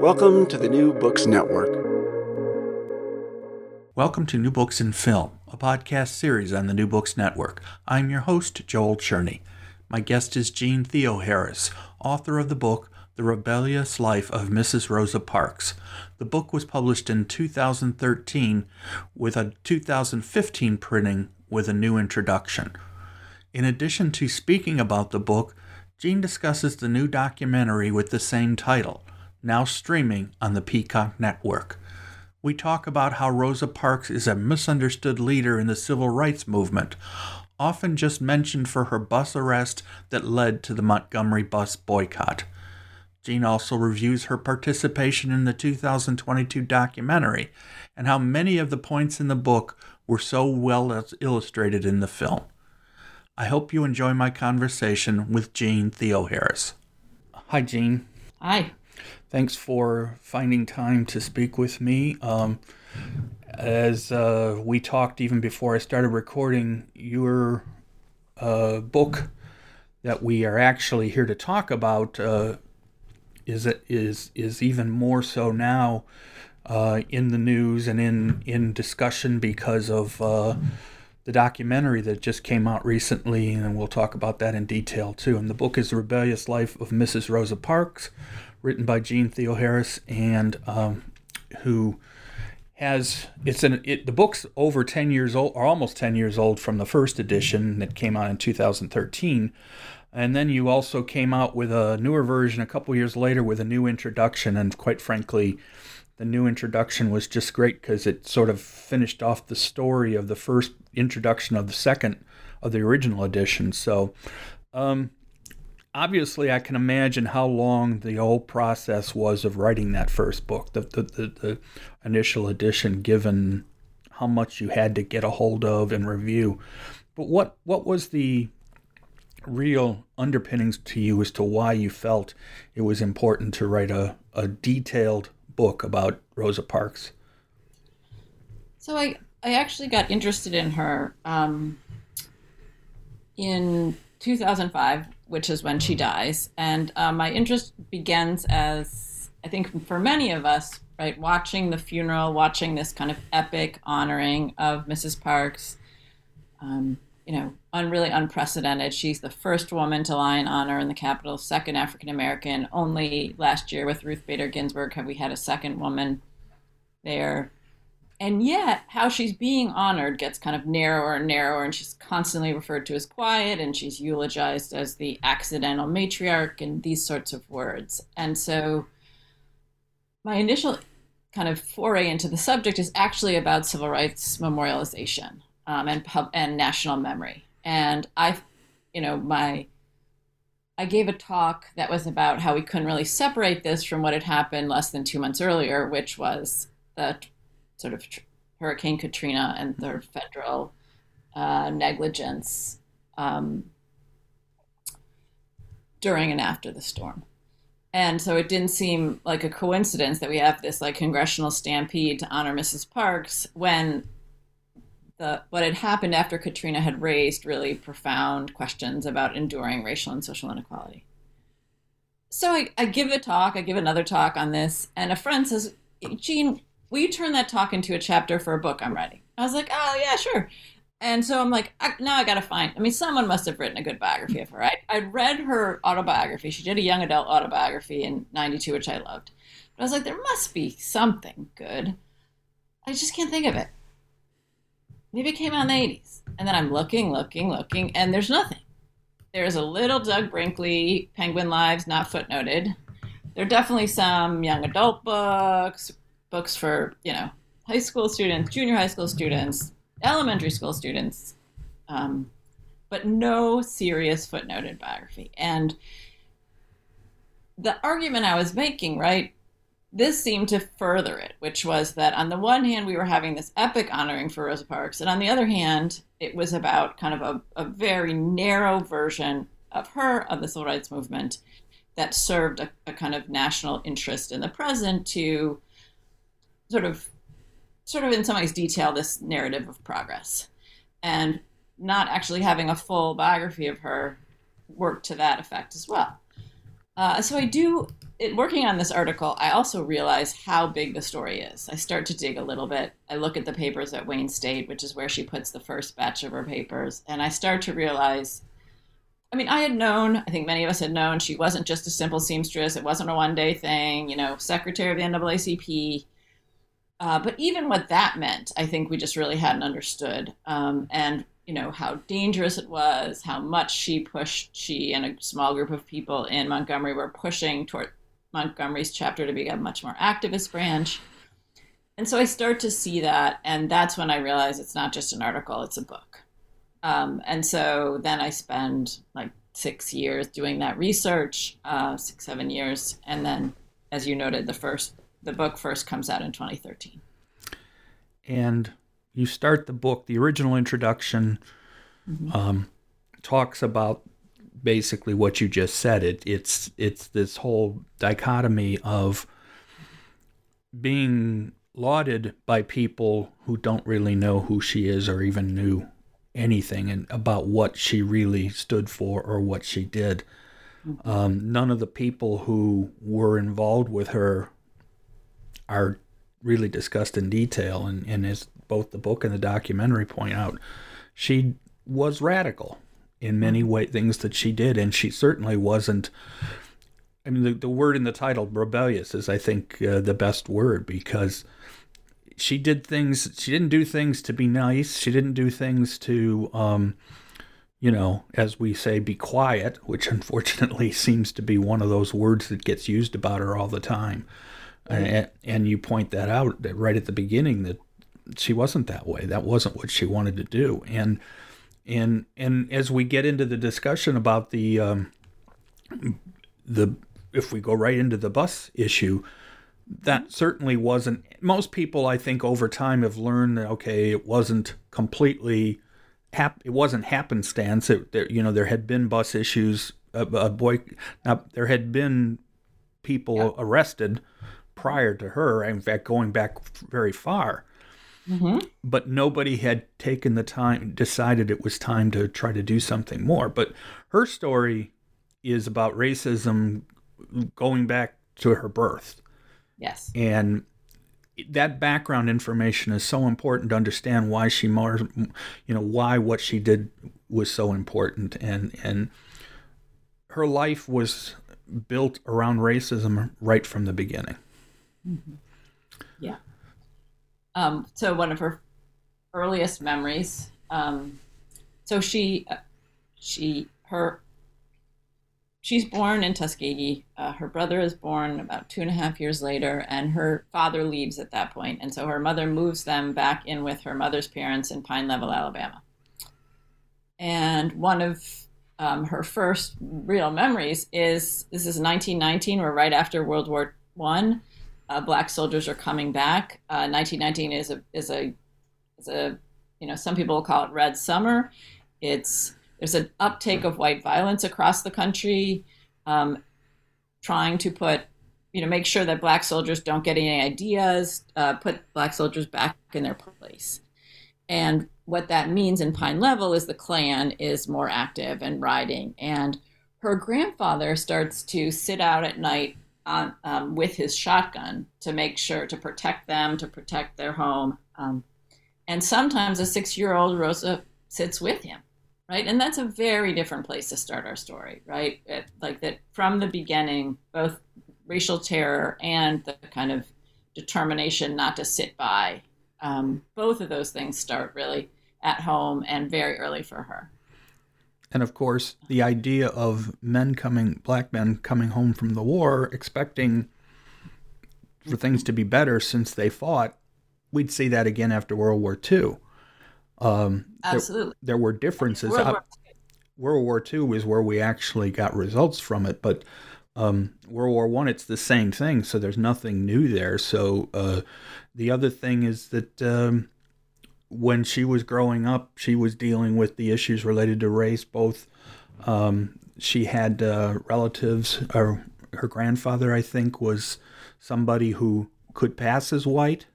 Welcome to the New Books Network. Welcome to New Books in Film, a podcast series on the New Books Network. I'm your host, Joel Tscherne. My guest is Jeanne Theoharis, author of the book The Rebellious Life of Mrs. Rosa Parks. The book was published in 2013 with a 2015 printing with a new introduction. In addition to speaking about the book, Jeanne discusses the new documentary with the same title, now streaming on the Peacock Network. We talk about how Rosa Parks is a misunderstood leader in the civil rights movement, often just mentioned for her bus arrest that led to the Montgomery bus boycott. Jeanne also reviews her participation in the 2022 documentary and how many of the points in the book were so well illustrated in the film. I hope you enjoy my conversation with Jeanne Theoharis. Hi, Jeanne. Hi. Thanks for finding time to speak with me. Um, as uh, we talked even before I started recording, your uh, book that we are actually here to talk about uh, is is is even more so now uh, in the news and in in discussion because of uh, the documentary that just came out recently, and we'll talk about that in detail too. And the book is The Rebellious Life of Mrs. Rosa Parks, written by Jeanne Theoharis, and um, who has it's an it the book's over 10 years old or almost 10 years old from the first edition that came out in 2013 and then you also came out with a newer version a couple years later with a new introduction. And quite frankly the new introduction was just great because it sort of finished off the story of the first introduction of the second of the original edition. So um, obviously, I can imagine how long the whole process was of writing that first book, the, the, the, the, initial edition, given how much you had to get a hold of and review. But what, what was the real underpinnings to you as to why you felt it was important to write a, a detailed book about Rosa Parks? So I, I actually got interested in her um, in 2005 which is when she dies. And uh, my interest begins as, I think, for many of us, right, watching the funeral, watching this kind of epic honoring of Mrs. Parks. Um, you know, un, really unprecedented. She's the first woman to lie in honor in the Capitol, second African American. Only last year with Ruth Bader Ginsburg have we had a second woman there and yet how she's being honored gets kind of narrower and narrower and she's constantly referred to as quiet and she's eulogized as the accidental matriarch and these sorts of words. And so my initial kind of foray into the subject is actually about civil rights memorialization um, and pub- and national memory. And i you know my I gave a talk that was about how we couldn't really separate this from what had happened less than two months earlier, which was the sort of tr- Hurricane Katrina and the federal uh, negligence um, during and after the storm. And so it didn't seem like a coincidence that we have this like congressional stampede to honor Mrs. Parks when the what had happened after Katrina had raised really profound questions about enduring racial and social inequality. So I, I give a talk, I give another talk on this, and a friend says, Jeanne, will you turn that talk into a chapter for a book I'm writing? I was like, oh, yeah, sure. And so I'm like, I, now I got to find. I mean, someone must have written a good biography of her. I, I read her autobiography. She did a young adult autobiography in 92, which I loved. But I was like, there must be something good. I just can't think of it. Maybe it came out in the 80s. And then I'm looking, looking, looking, and there's nothing. There's a little Doug Brinkley, Penguin Lives, not footnoted. There are definitely some young adult books, books for, you know, high school students, junior high school students, elementary school students, um, but no serious footnoted biography. And the argument I was making, right, this seemed to further it, which was that on the one hand, we were having this epic honoring for Rosa Parks, and on the other hand, it was about kind of a, a very narrow version of her, of the civil rights movement, that served a, a kind of national interest in the present to sort of sort of in some ways detail this narrative of progress and not actually having a full biography of her work to that effect as well uh, so i do it, working on this article i also realize how big the story is i start to dig a little bit i look at the papers at wayne state which is where she puts the first batch of her papers and i start to realize I mean, I had known, I think many of us had known, she wasn't just a simple seamstress. It wasn't a one day thing, you know, secretary of the NAACP. Uh, but even what that meant, I think we just really hadn't understood. Um, and, you know, how dangerous it was, how much she pushed, she and a small group of people in Montgomery were pushing toward Montgomery's chapter to become a much more activist branch. And so I start to see that. And that's when I realize it's not just an article, it's a book. Um, and so then I spend like six years doing that research, uh, six, seven years. And then, as you noted, the first the book first comes out in 2013. And you start the book, the original introduction mm-hmm. um, talks about basically what you just said. It, it's it's this whole dichotomy of being lauded by people who don't really know who she is or even knew anything and about what she really stood for or what she did. Mm-hmm. Um, none of the people who were involved with her are really discussed in detail, and, and as both the book and the documentary point out, she was radical in many way things that she did, and she certainly wasn't. I mean, the, the word in the title, rebellious, is I think uh, the best word because she did things. She didn't do things to be nice. She didn't do things to, um, you know, as we say, be quiet, which unfortunately seems to be one of those words that gets used about her all the time. And, and you point that out right at the beginning that she wasn't that way. That wasn't what she wanted to do. And and and as we get into the discussion about the um, the if we go right into the bus issue, that certainly wasn't. Most people, I think, over time have learned that okay, it wasn't completely. Hap, it wasn't happenstance. It, there, you know, there had been bus issues. A, a boy, now there had been people yeah. arrested prior to her, in fact, going back very far. Mm-hmm. But nobody had taken the time, decided it was time to try to do something more. But her story is about racism going back to her birth. Yes. And that background information is so important to understand why she more you know why what she did was so important and and her life was built around racism right from the beginning Mm-hmm. Yeah. Um, so one of her earliest memories. Um, so she, uh, she, her, she's born in Tuskegee. Uh, her brother is born about two and a half years later, and her father leaves at that point, and so her mother moves them back in with her mother's parents in Pine Level, Alabama. And one of um, her first real memories is this is 1919, We're right after World War One uh, black soldiers are coming back. Uh, 1919 is a is a is a you know some people call it Red Summer. It's there's an uptake of white violence across the country. Um, trying to put, you know, make sure that black soldiers don't get any ideas, uh, put black soldiers back in their place. And what that means in Pine Level is the Klan is more active and riding. And her grandfather starts to sit out at night on, um, with his shotgun to make sure to protect them, to protect their home. Um, and sometimes a six year old Rosa sits with him, right? And that's a very different place to start our story, right? It, like that from the beginning, both racial terror and the kind of determination not to sit by, um, both of those things start really at home and very early for her. And of course, the idea of men coming, black men coming home from the war, expecting for things to be better since they fought, we'd see that again after World War II. Um, Absolutely. There, there were differences. World War, World War II was where we actually got results from it, but um, World War One, it's the same thing. So there's nothing new there. So uh, the other thing is that um, when she was growing up, she was dealing with the issues related to race. Both um, she had uh, relatives, or her grandfather, I think, was somebody who could pass as white,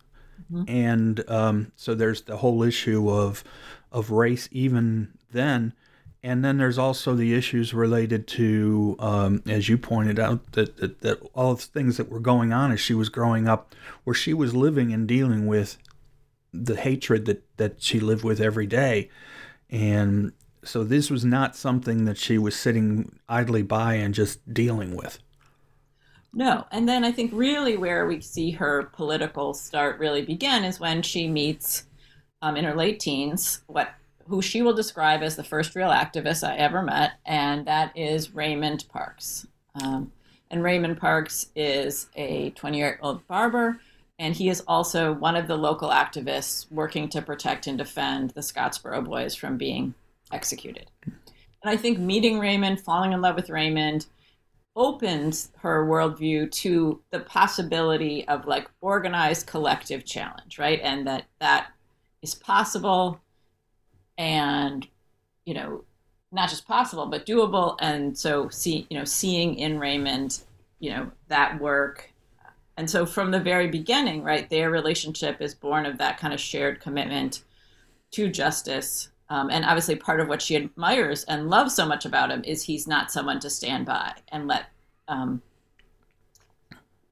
mm-hmm. and um, so there's the whole issue of of race even then. And then there's also the issues related to, um, as you pointed out, that, that, that all the things that were going on as she was growing up, where she was living and dealing with the hatred that that she lived with every day. And so this was not something that she was sitting idly by and just dealing with. No. And then i think really where we see her political start really begin is when she meets um, in her late teens what who she will describe as the first real activist i ever met and that is raymond parks. Um, and raymond parks is a 20 year old barber and he is also one of the local activists working to protect and defend the Scottsboro boys from being executed. And I think meeting Raymond, falling in love with Raymond, opens her worldview to the possibility of like organized collective challenge, right? And that that is possible and, you know, not just possible, but doable. And so see, you know, seeing in Raymond, you know, that work and so from the very beginning, right, their relationship is born of that kind of shared commitment to justice. Um, and obviously, part of what she admires and loves so much about him is he's not someone to stand by and let. Um,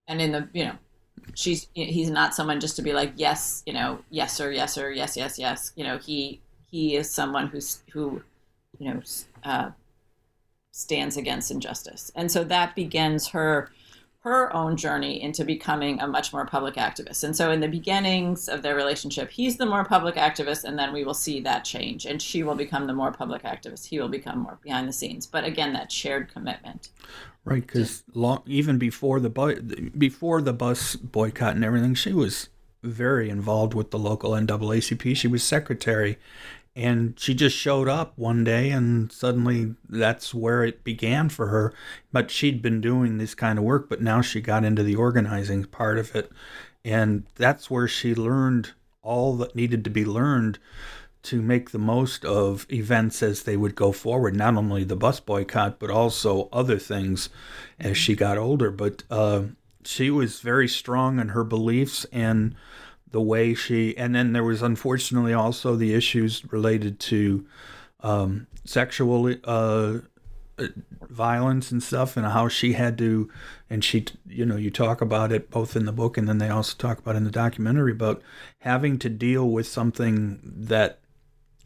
and in the you know, she's he's not someone just to be like yes, you know, yes or yes or yes yes yes. You know, he he is someone who's who, you know, uh, stands against injustice, and so that begins her her own journey into becoming a much more public activist. And so, in the beginnings of their relationship, he's the more public activist, and then we will see that change, and she will become the more public activist. He will become more behind the scenes. But again, that shared commitment. Right, because even before the bu- before the bus boycott and everything, she was very involved with the local NAACP. She was secretary, and she just showed up one day and suddenly that's where it began for her. But she'd been doing this kind of work but now she got into the organizing part of it. And that's where she learned all that needed to be learned to make the most of events as they would go forward. Not only the bus boycott but also other things as she got older. But uh, she was very strong in her beliefs and the way she and then there was unfortunately also the issues related to um, sexual uh, violence and stuff and how she had to and she you know you talk about it both in the book and then they also talk about in the documentary about having to deal with something that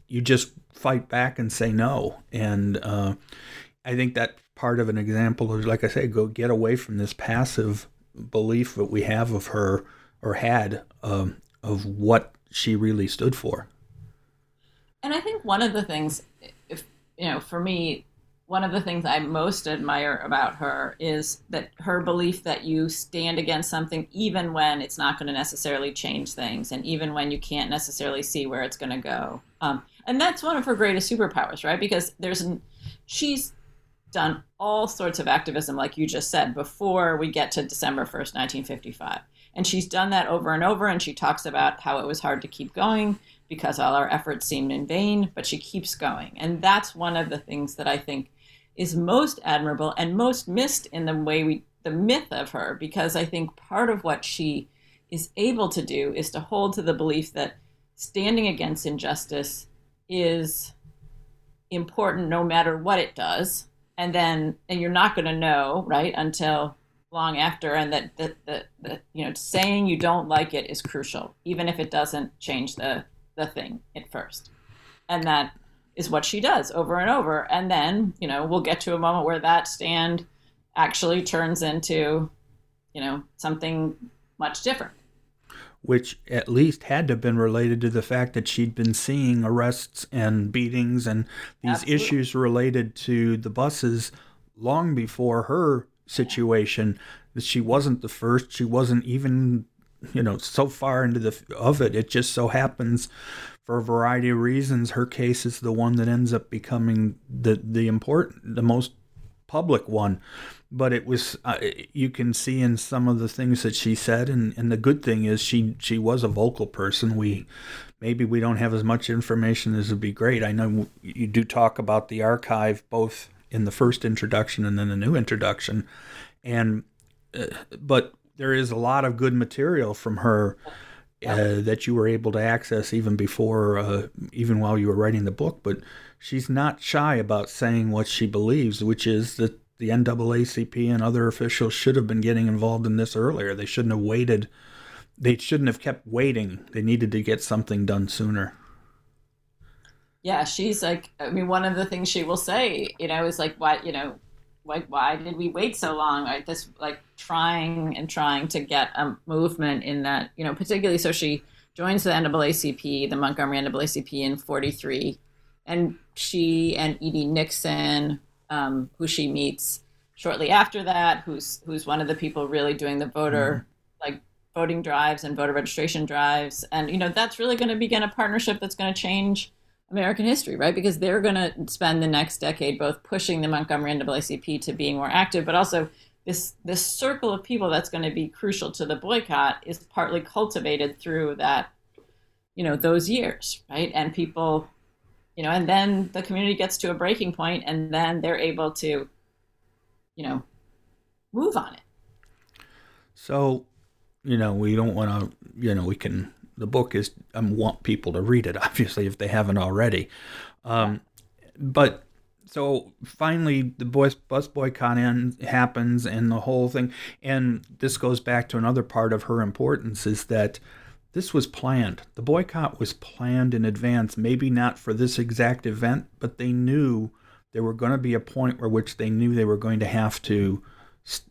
you just fight back and say no. And uh, i think that part of an example is like i say go get away from this passive belief that we have of her or had um, of what she really stood for. And I think one of the things, if you know, for me, one of the things I most admire about her is that her belief that you stand against something even when it's not going to necessarily change things, and even when you can't necessarily see where it's going to go. Um, and that's one of her greatest superpowers, right? Because there's, an, she's done all sorts of activism, like you just said, before we get to December 1st, 1955. And she's done that over and over. And she talks about how it was hard to keep going because all our efforts seemed in vain, but she keeps going. And that's one of the things that I think is most admirable and most missed in the way we the myth of her because I think part of what she is able to do is to hold to the belief that standing against injustice is important no matter what it does and then and you're not going to know right until long after and that the, the, the you know saying you don't like it is crucial even if it doesn't change the the thing at first. And that is what she does over and over. And then you know we'll get to a moment where that stand actually turns into you know something much different. Which at least had to have been related to the fact that she'd been seeing arrests and beatings and these Absolutely. issues related to the buses long before her situation. That she wasn't the first. She wasn't even, you know, so far into the of it. It just so happens, for a variety of reasons, her case is the one that ends up becoming the the important, the most public one but it was uh, you can see in some of the things that she said and, and the good thing is she she was a vocal person we maybe we don't have as much information as would be great i know you do talk about the archive both in the first introduction and then the new introduction and uh, but there is a lot of good material from her uh, that you were able to access even before uh, even while you were writing the book but she's not shy about saying what she believes which is that the NAACP and other officials should have been getting involved in this earlier. They shouldn't have waited. They shouldn't have kept waiting. They needed to get something done sooner. Yeah, she's like, I mean, one of the things she will say, you know, is like, why, you know, like, why did we wait so long? Right? This, like, trying and trying to get a movement in that, you know, particularly. So she joins the NAACP, the Montgomery NAACP in 43. And she and E.D. Nixon, um, who she meets shortly after that, who's who's one of the people really doing the voter mm-hmm. like voting drives and voter registration drives, and you know that's really going to begin a partnership that's going to change American history, right? Because they're going to spend the next decade both pushing the Montgomery NAACP to being more active, but also this this circle of people that's going to be crucial to the boycott is partly cultivated through that, you know, those years, right? And people you know, and then the community gets to a breaking point and then they're able to, you know, move on it. So, you know, we don't want to, you know, we can, the book is, I want people to read it, obviously, if they haven't already. Um, but so finally, the bus, boycott end, happens and the whole thing. And this goes back to another part of her importance is that this was planned. The boycott was planned in advance, maybe not for this exact event, but they knew there were going to be a point where which they knew they were going to have to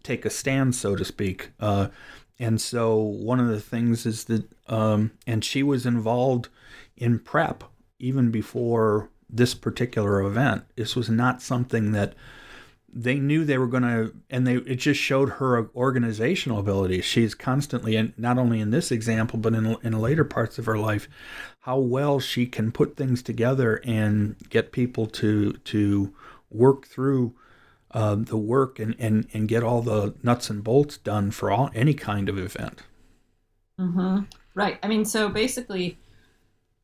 take a stand, so to speak. Uh, and so one of the things is that, um, and she was involved in prep even before this particular event. This was not something that they knew they were going to and they it just showed her organizational ability she's constantly and not only in this example but in, in later parts of her life how well she can put things together and get people to to work through uh, the work and, and and get all the nuts and bolts done for all any kind of event mm-hmm. right i mean so basically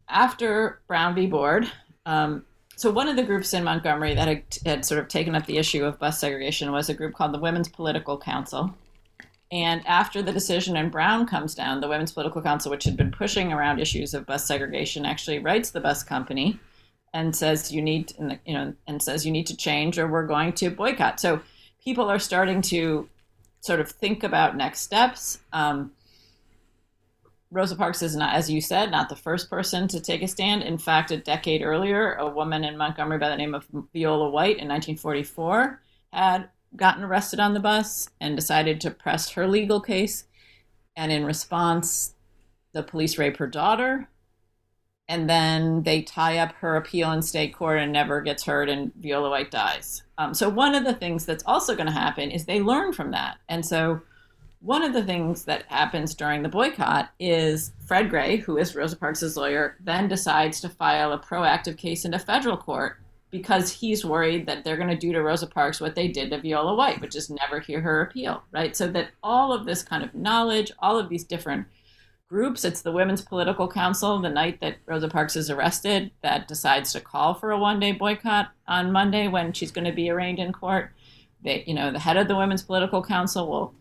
after brown v board um, so one of the groups in Montgomery that had, had, sort of taken up the issue of bus segregation was a group called the Women's Political Council. And after the decision in Brown comes down, the Women's Political Council, which had been pushing around issues of bus segregation, actually writes the bus company and says you need, you know, and says you need to change or we're going to boycott. So people are starting to sort of think about next steps. Um, Rosa Parks is not, as you said, not the first person to take a stand. In fact, a decade earlier, a woman in Montgomery by the name of Viola White in 1944 had gotten arrested on the bus and decided to press her legal case. And in response, the police rape her daughter. And then they tie up her appeal in state court and never gets heard, and Viola White dies. Um, so, one of the things that's also going to happen is they learn from that. And so, one of the things that happens during the boycott is Fred Gray, who is Rosa Parks' lawyer, then decides to file a proactive case into federal court because he's worried that they're going to do to Rosa Parks what they did to Viola White, which is never hear her appeal, right? So that all of this kind of knowledge, all of these different groups, it's the Women's Political Council the night that Rosa Parks is arrested that decides to call for a one day boycott on Monday when she's going to be arraigned in court They, you know, the head of the Women's Political Council will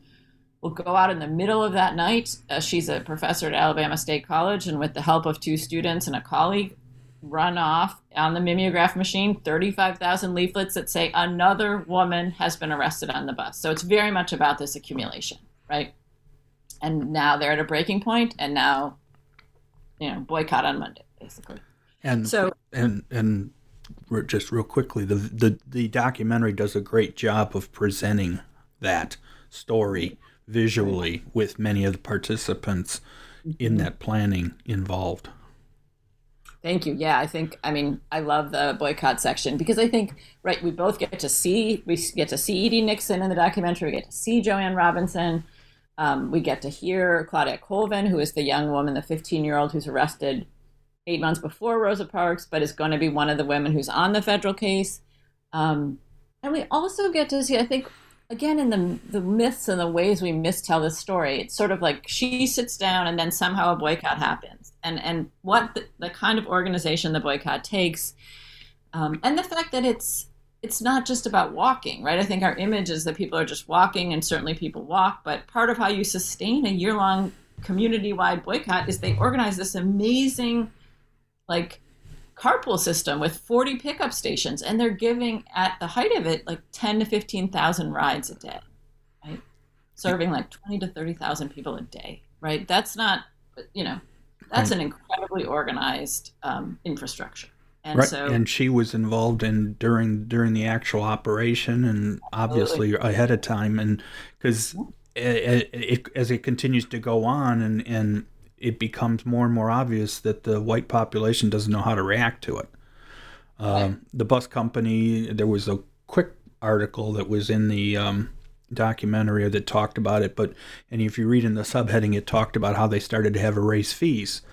will go out in the middle of that night. Uh, she's a professor at Alabama State College, and with the help of two students and a colleague, run off on the mimeograph machine 35,000 leaflets that say another woman has been arrested on the bus. So it's very much about this accumulation, right? And now they're at a breaking point, and now, you know, boycott on Monday, basically. And So- and and just real quickly, the the the documentary does a great job of presenting that story visually with many of the participants in mm-hmm. that planning involved. Thank you. Yeah, I think I mean I love the boycott section because I think right we both get to see we get to see E.D. Nixon in the documentary. We get to see Jo Ann Robinson. Um, we get to hear Claudette Colvin, who is the young woman, the 15 year old who's arrested eight months before Rosa Parks, but is going to be one of the women who's on the federal case. Um, and we also get to see, I think, again in the the myths and the ways we mistell this story. It's sort of like she sits down and then somehow a boycott happens, and and what the, the kind of organization the boycott takes, um, and the fact that it's it's not just about walking, right? I think our image is that people are just walking, and certainly people walk, but part of how you sustain a year long community wide boycott is they organize this amazing, like carpool system with 40 pickup stations and they're giving at the height of it like 10 to 15,000 rides a day right? Serving like 20 to 30,000 people a day right? That's not you know that's an incredibly organized um, infrastructure and right, so and she was involved in during during the actual operation, and obviously ahead of time, and it, as it continues to go on, and and it becomes more and more obvious that the white population doesn't know how to react to it. Um, the bus company, there was a quick article that was in the um, documentary that talked about it, but and if you read in the subheading, it talked about how they started to have a raise fees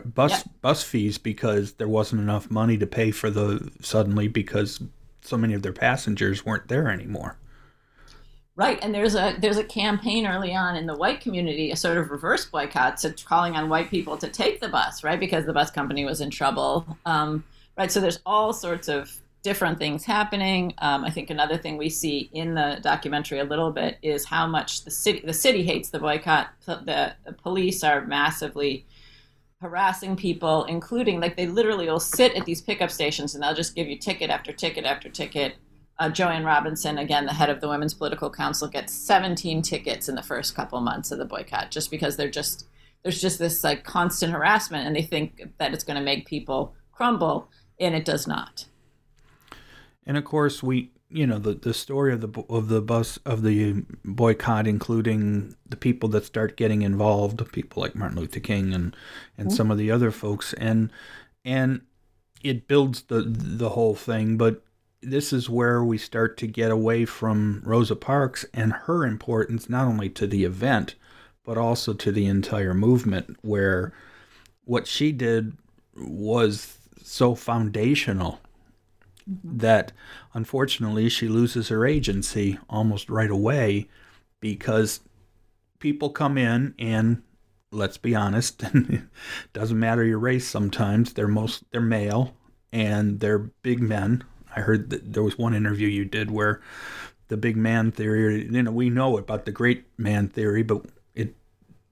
bus bus fees because there wasn't enough money to pay for the suddenly because so many of their passengers weren't there anymore. Right, and there's a there's a campaign early on in the white community, a sort of reverse boycott, so calling on white people to take the bus, right, because the bus company was in trouble. Um, right, so there's all sorts of different things happening. Um, I think another thing we see in the documentary a little bit is how much the city the city hates the boycott. The, the police are massively harassing people, including like they literally will sit at these pickup stations and they'll just give you ticket after ticket after ticket. Uh, Jo Ann Robinson, again, the head of the Women's Political Council, gets 17 tickets in the first couple months of the boycott, just because they're just there's just this like constant harassment, and they think that it's going to make people crumble, and it does not. And of course, we you know the the story of the of the bus of the boycott, including the people that start getting involved, people like Martin Luther King and and mm-hmm. some of the other folks, and and it builds the the whole thing, but this is where we start to get away from Rosa Parks and her importance not only to the event but also to the entire movement where what she did was so foundational mm-hmm. that unfortunately she loses her agency almost right away because people come in and let's be honest and doesn't matter your race sometimes they're most they're male and they're big men I heard that there was one interview you did where the big man theory, you know, we know about the great man theory, but it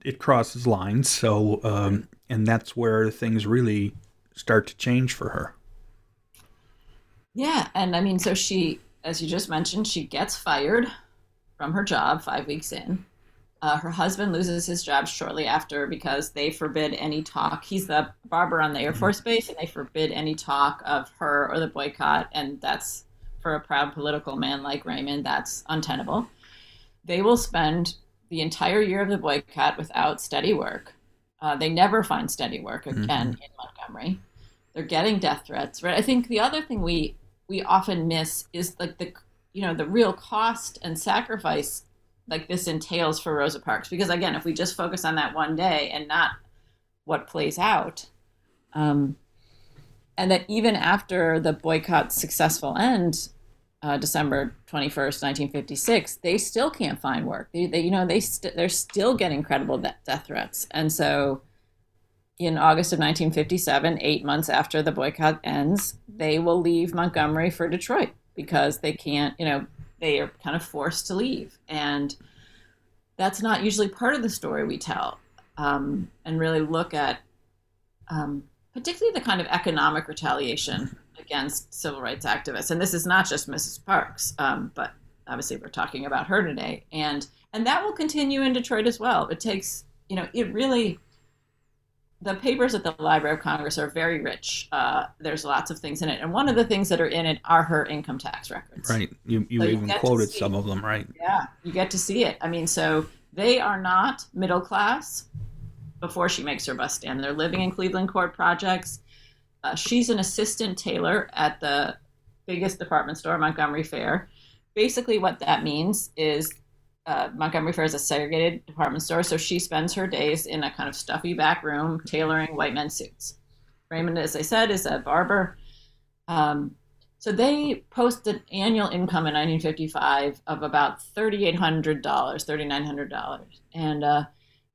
it crosses lines. So, um, and that's where things really start to change for her. Yeah, and I mean, so she, as you just mentioned, she gets fired from her job five weeks in. Uh, her husband loses his job shortly after because they forbid any talk. He's the barber on the Air Force Base, and they forbid any talk of her or the boycott. And that's for a proud political man like Raymond, that's untenable. They will spend the entire year of the boycott without steady work. Uh, they never find steady work again mm-hmm. in Montgomery. They're getting death threats. Right. I think the other thing we we often miss is like the you know the real cost and sacrifice like this entails for Rosa Parks. Because again, if we just focus on that one day and not what plays out, um, and that even after the boycott's successful end, uh, December twenty first, nineteen fifty six, they still can't find work. They, they you know, they they st- they're still getting credible de- death threats, and so. In August of 1957, eight months after the boycott ends, they will leave Montgomery for Detroit because they can't, you know, they are kind of forced to leave. And that's not usually part of the story we tell um, and really look at um, particularly the kind of economic retaliation against civil rights activists. And this is not just Mrs. Parks, um, but obviously we're talking about her today. And and that will continue in Detroit as well. It takes, you know, it really the papers at the Library of Congress are very rich. Uh, there's lots of things in it, and one of the things that are in it are her income tax records. Right. You you so even you quoted some of them, right? Yeah, you get to see it. I mean, so they are not middle class before she makes her bus stand. They're living in Cleveland Court projects. Uh, she's an assistant tailor at the biggest department store, Montgomery Fair. Basically, what that means is uh, Montgomery Fair is a segregated department store, so she spends her days in a kind of stuffy back room tailoring white men's suits. Raymond, as I said, is a barber. Um, so they post an annual income in 1955 of about $3,800, $3,900. And uh,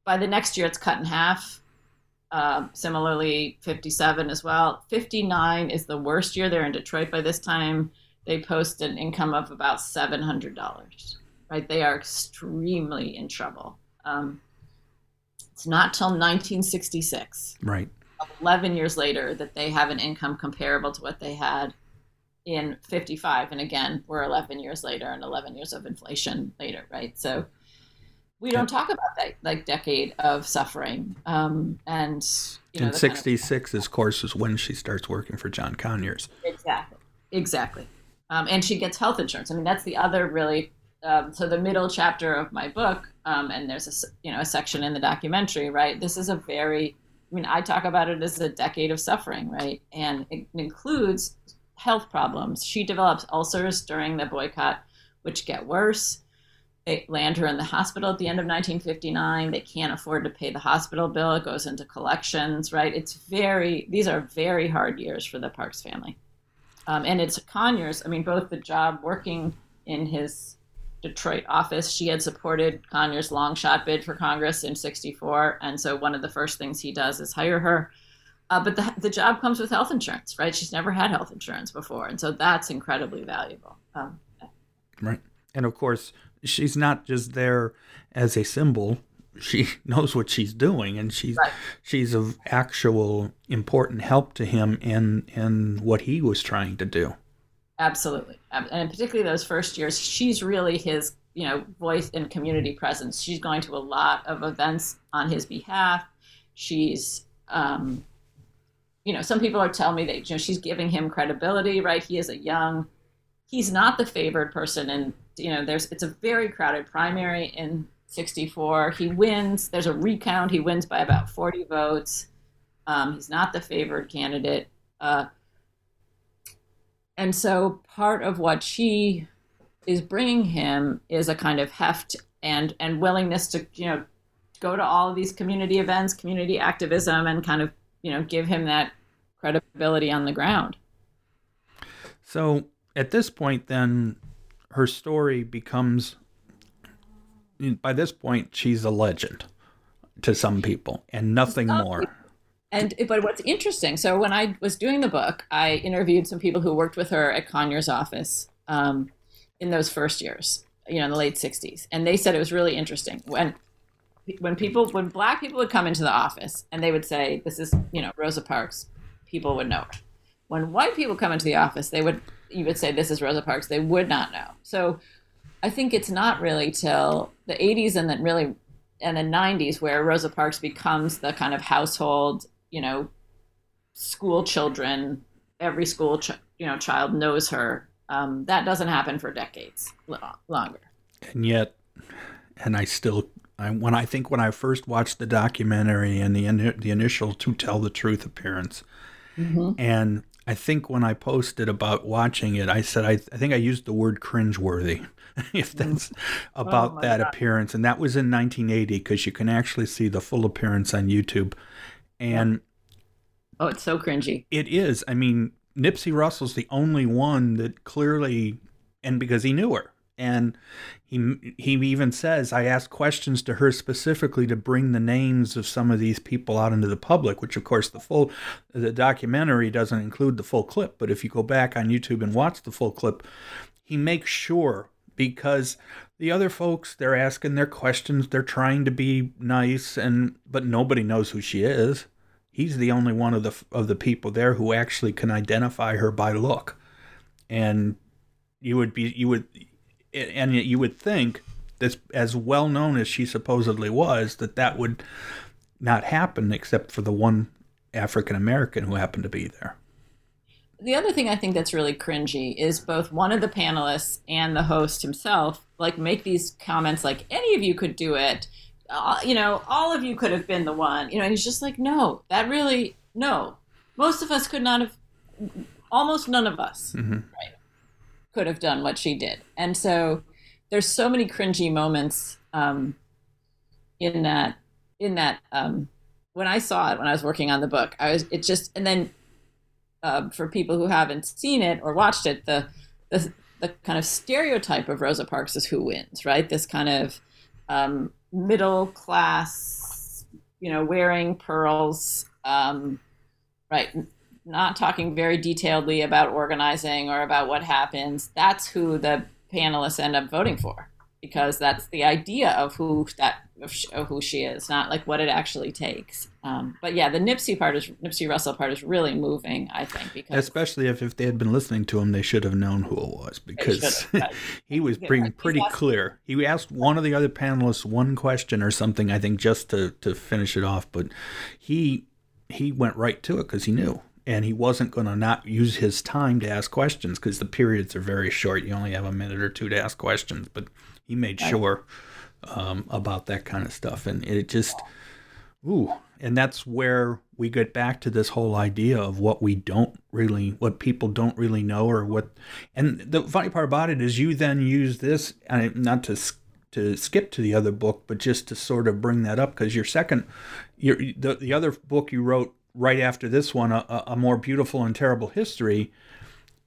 by the next year, it's cut in half. Uh, similarly, 57 as well. 59 is the worst year. They're in Detroit by this time. They post an income of about $700. Right? They are extremely in trouble. Um, it's not till 1966. Right. 11 years later that they have an income comparable to what they had in 55 and again we're 11 years later and 11 years of inflation later right so we don't talk about that like decade of suffering um, and you know, 66 kind of, of course is when she starts working for john conyers exactly exactly um, and she gets health insurance i mean that's the other really um, so the middle chapter of my book um, and there's a you know a section in the documentary right this is a very i mean i talk about it as a decade of suffering right and it includes health problems she develops ulcers during the boycott which get worse they land her in the hospital at the end of 1959. They can't afford to pay the hospital bill. It goes into collections, right? It's very, these are very hard years for the Parks family. Um, and it's Conyers, I mean, both the job working in his Detroit office, she had supported Conyers' long shot bid for Congress in 64. And so one of the first things he does is hire her. Uh, but the, the job comes with health insurance, right? She's never had health insurance before. And so that's incredibly valuable. Um, right. And of course, she's not just there as a symbol. She knows what she's doing, and she's right. she's of actual important help to him in in what he was trying to do. Absolutely, and particularly those first years, she's really his you know voice and community presence. She's going to a lot of events on his behalf. She's um, you know, some people are telling me that you know she's giving him credibility, right? He is a young, he's not the favored person and you know, there's it's a very crowded primary in 64. He wins. There's a recount. He wins by about 40 votes. Um, he's not the favored candidate. Uh, and so part of what she is bringing him is a kind of heft and and willingness to you know go to all of these community events, community activism, and kind of you know give him that credibility on the ground. So at this point, then her story becomes by this point she's a legend to some people and nothing more and but what's interesting so when i was doing the book i interviewed some people who worked with her at conyers office um, in those first years you know in the late 60s and they said it was really interesting. When when people when black people would come into the office and they would say this is you know rosa parks people would know her. When white people come into the office they would you would say this is Rosa Parks, they would not know. So I think it's not really till the 80s and then really and the 90s where Rosa Parks becomes the kind of household, you know, school children, every school ch- you know child knows her. Um, that doesn't happen for decades longer. And yet, and I still, I, when I think when I first watched the documentary and the the initial "To Tell the Truth" appearance, mm-hmm. and I think when I posted about watching it, I said I, I think I used the word cringeworthy, if that's about oh that God. appearance, and that was in 1980 because you can actually see the full appearance on YouTube, and oh, it's so cringy. It is. I mean, Nipsey Russell's the only one that clearly, and because he knew her, and he he even says I asked questions to her specifically to bring the names of some of these people out into the public, which of course the full the documentary doesn't include the full clip, but if you go back on YouTube and watch the full clip, he makes sure because the other folks they're asking their questions, they're trying to be nice, and but nobody knows who she is. He's the only one of the of the people there who actually can identify her by look, and you would be you would and you would think that as well known as she supposedly was that that would not happen except for the one African American who happened to be there. The other thing I think that's really cringy is both one of the panelists and the host himself like make these comments like any of you could do it. Uh, you know, all of you could have been the one. You know, and he's just like, no, that really no. Most of us could not have. Almost none of us, Mm-hmm. right, could have done what she did. And so there's so many cringy moments um, in that in that um, when I saw it when I was working on the book, I was it just and then uh, for people who haven't seen it or watched it, the the the kind of stereotype of Rosa Parks is who wins, right? This kind of um, middle class, you know, wearing pearls, um, right? Not talking very detailedly about organizing or about what happens. That's who the panelists end up voting for because that's the idea of who that of, sh- of who she is, not like what it actually takes. Um, but yeah, the Nipsey part is Nipsey Russell part is really moving, I think, because Especially if, if they had been listening to him, they should have known who it was because right. he was being pretty asked- clear. He asked one of the other panelists one question or something, I think, just to, to finish it off, but he he went right to it because he knew. And he wasn't going to not use his time to ask questions because the periods are very short. You only have a minute or two to ask questions, but he made sure um, about that kind of stuff. And it just, Ooh, and that's where we get back to this whole idea of what we don't really, what people don't really know, or what. And the funny part about it is, you then use this, and not to to skip to the other book, but just to sort of bring that up because your second, your the the other book you wrote right after this one, a, a- a more beautiful and terrible history,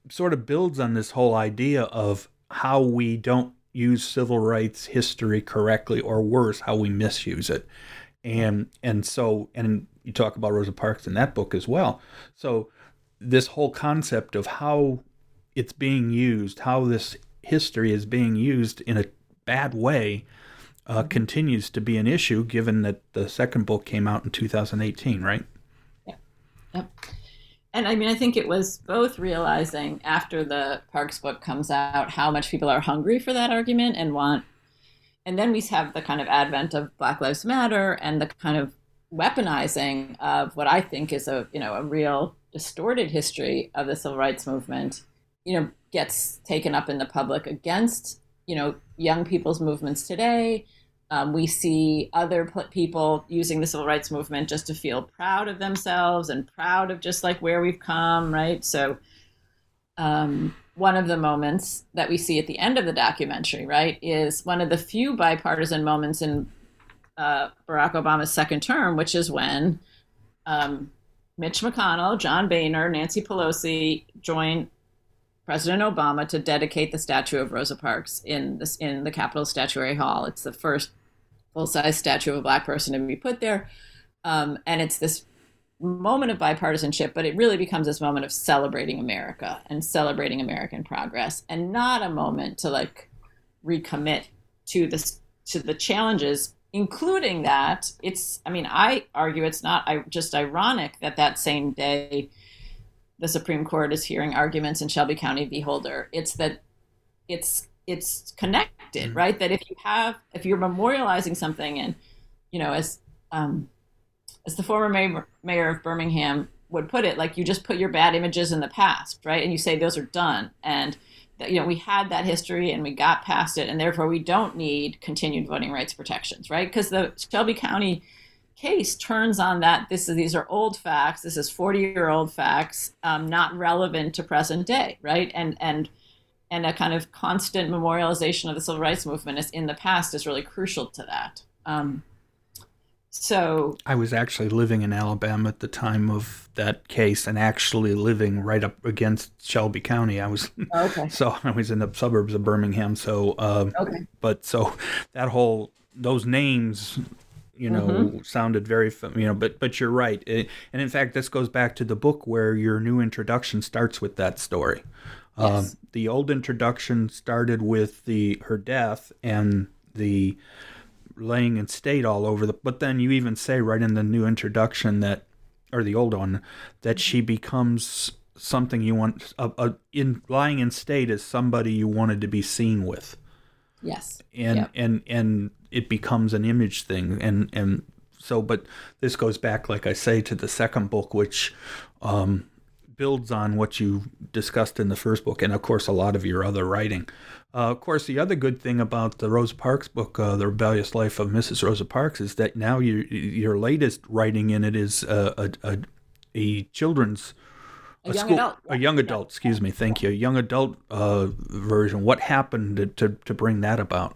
sort of builds on this whole idea of how we don't use civil rights history correctly, or worse, how we misuse it and and so and you talk about Rosa Parks in that book as well. So this whole concept of how it's being used, how this history is being used in a bad way, uh, continues to be an issue. Given that the second book came out in 2018, right? Yep. And I mean, I think it was both realizing after the Parks book comes out how much people are hungry for that argument and want. And then we have the kind of advent of Black Lives Matter and the kind of weaponizing of what I think is a you know a real distorted history of the civil rights movement. You know, gets taken up in the public against you know young people's movements today. Um, we see other p- people using the civil rights movement just to feel proud of themselves and proud of just like where we've come, right? So, um, one of the moments that we see at the end of the documentary, right, is one of the few bipartisan moments in uh, Barack Obama's second term, which is when um, Mitch McConnell, John Boehner, Nancy Pelosi join President Obama to dedicate the statue of Rosa Parks in this in the Capitol Statuary Hall. It's the first full-size statue of a black person to be put there, um, and it's this moment of bipartisanship. But it really becomes this moment of celebrating America and celebrating American progress, and not a moment to like recommit to this to the challenges, including that it's. I mean, I argue it's not I, just ironic that that same day the Supreme Court is hearing arguments in Shelby County v. Holder. It's that it's it's connected, right? That if you have if you're memorializing something, and you know, as um, as the former mayor, mayor of Birmingham would put it, like you just put your bad images in the past, right? And you say those are done, and that you know we had that history and we got past it, and therefore we don't need continued voting rights protections, right? Because the Shelby County case turns on that this is these are old facts this is 40 year old facts um, not relevant to present day right and and and a kind of constant memorialization of the civil rights movement is in the past is really crucial to that. Um, so I was actually living in Alabama at the time of that case, and actually living right up against Shelby County. I was okay. so I was in the suburbs of Birmingham. So, um, okay. but so that whole those names you know sounded very you know but but you're right. It- and in fact this goes back to the book where your new introduction starts with that story Um, the old introduction started with the her death and the laying in state all over the. But then you even say right in the new introduction that, or the old one, that she becomes something you want. A, a, in lying in state is somebody you wanted to be seen with. Yes. And Yep. and and it becomes an image thing and and so but this goes back like I say to the second book which um builds on what you discussed in the first book and of course a lot of your other writing. Uh, of course, the other good thing about the Rosa Parks book, uh, The Rebellious Life of Mrs. Rosa Parks, is that now your your latest writing in it is uh, a, a a children's A young adult. a young adult. Excuse me, thank you, a young adult uh, version. What happened to, to to bring that about?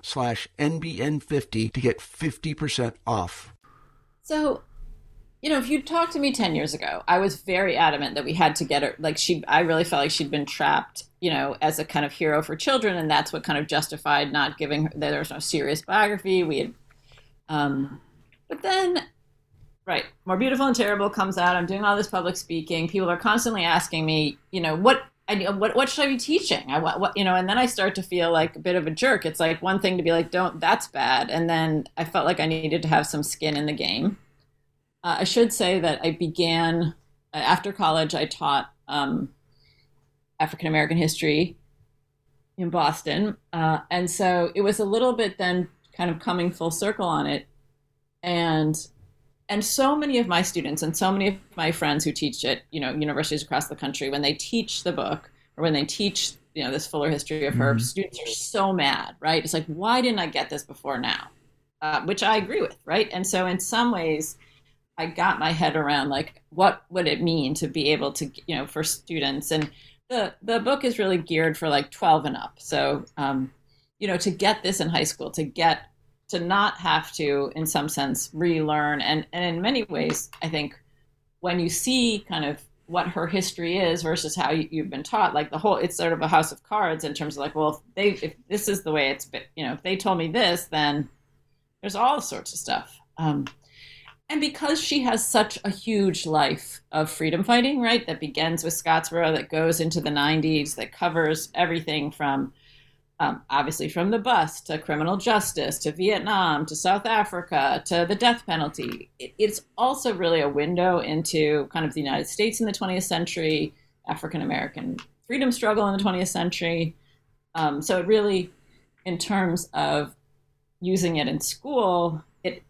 slash NBN50 to get 50% off. So, you know, if you'd talked to me 10 years ago, I was very adamant that we had to get her. Like, she, I really felt like she'd been trapped, you know, as a kind of hero for children. And that's what kind of justified not giving her, there was no serious biography. We had, um, but then, right, More Beautiful and Terrible comes out. I'm doing all this public speaking. People are constantly asking me, you know, what, I, what what should I be teaching? I what, what you know, and then I start to feel like a bit of a jerk. It's like one thing to be like, "Don't," that's bad, and then I felt like I needed to have some skin in the game. Uh, I should say that I began uh, after college. I taught um, African American history in Boston, uh, and so it was a little bit then kind of coming full circle on it, and and so many of my students and so many of my friends who teach at you know universities across the country when they teach the book or when they teach you know this fuller history of her Mhm. students are so mad right? It's like why didn't i get this before now? Uh, which i agree with right? And so in some ways i got my head around like what would it mean to be able to you know for students? And the the book is really geared for like 12 and up. So um, you know to get this in high school to get to not have to in some sense relearn. And and in many ways i think when you see kind of what her history is versus how you, you've been taught like the whole it's sort of a house of cards in terms of like well if they if this is the way it's been you know if they told me this then there's all sorts of stuff. Um, and because she has such a huge life of freedom fighting right that begins with scottsboro that goes into the 90s that covers everything from um, obviously from the bus to criminal justice to Vietnam to South Africa to the death penalty. It, it's also really a window into kind of the United States in the 20th century, African American freedom struggle in the 20th century. Um, so it really, in terms of using it in school, it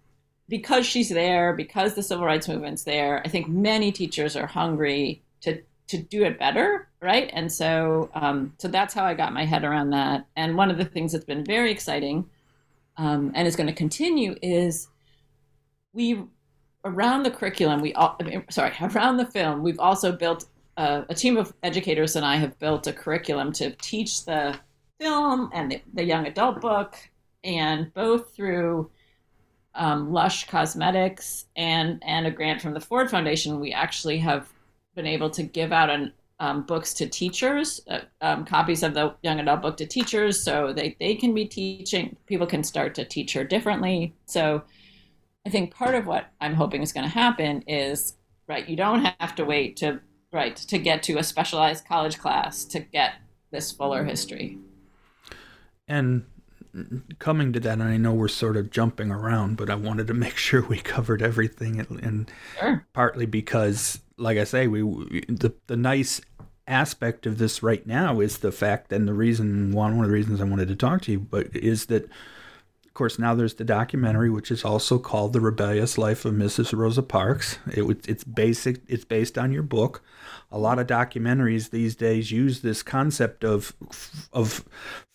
because she's there, because the civil rights movement's there. I think many teachers are hungry to to do it better, right? And so, um, so that's how I got my head around that. And one of the things that's been very exciting, um, and is going to continue, is we around the curriculum. We all, I mean, sorry, around the film, we've also built uh, a team of educators, and I have built a curriculum to teach the film and the, the young adult book, and both through um, Lush Cosmetics and and a grant from the Ford Foundation, we actually have been able to give out an, um, books to teachers, uh, um, copies of the young adult book to teachers, so they, they can be teaching. People can start to teach her differently. So I think part of what I'm hoping is going to happen is right. You don't have to wait to right to get to a specialized college class to get this fuller history. And coming to that, and I know we're sort of jumping around, but I wanted to make sure we covered everything, and, and Sure. partly because, like I say, we the the nice aspect of this right now is the fact, and the reason one one of the reasons I wanted to talk to you, but is that of course, now there's the documentary, which is also called "The Rebellious Life of Mrs. Rosa Parks." It, it's basic. It's based on your book. A lot of documentaries these days use this concept of of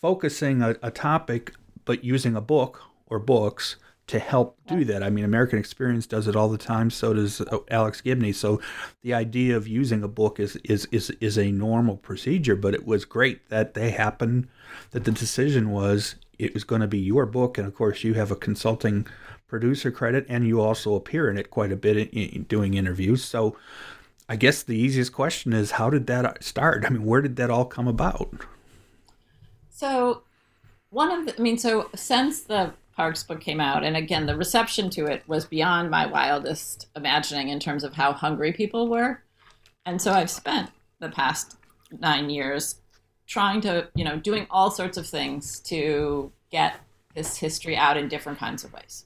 focusing a, a topic, but using a book or books to help do that. I mean, American Experience does it all the time. So does uh, Alex Gibney. So the idea of using a book is is is is a normal procedure. But it was great that they happened. That the decision was it was going to be your book, and of course, you have a consulting producer credit, and you also appear in it quite a bit in, in doing interviews. So, I guess the easiest question is, how did that start? I mean, where did that all come about? So, one of the, I mean, so since the Parks book came out, and again, the reception to it was beyond my wildest imagining in terms of how hungry people were. And so I've spent the past nine years trying to, you know, doing all sorts of things to get this history out in different kinds of ways.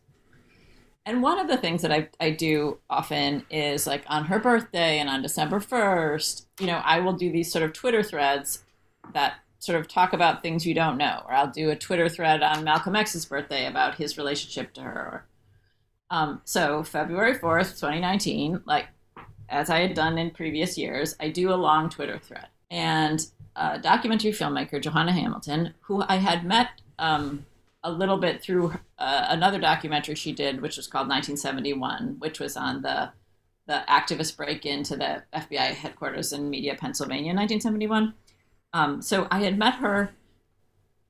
And one of the things that I, I do often is like on her birthday and on December 1st, you know, I will do these sort of Twitter threads that sort of talk about things you don't know. Or I'll do a Twitter thread on Malcolm X's birthday about his relationship to her. Um, so February 4th, 2019, like as I had done in previous years, I do a long Twitter thread. And a documentary filmmaker, Johanna Hamilton, who I had met um, a little bit through uh, another documentary she did, which was called 1971, which was on the the activist break into the FBI headquarters in Media, Pennsylvania, in 1971. Um, so I had met her.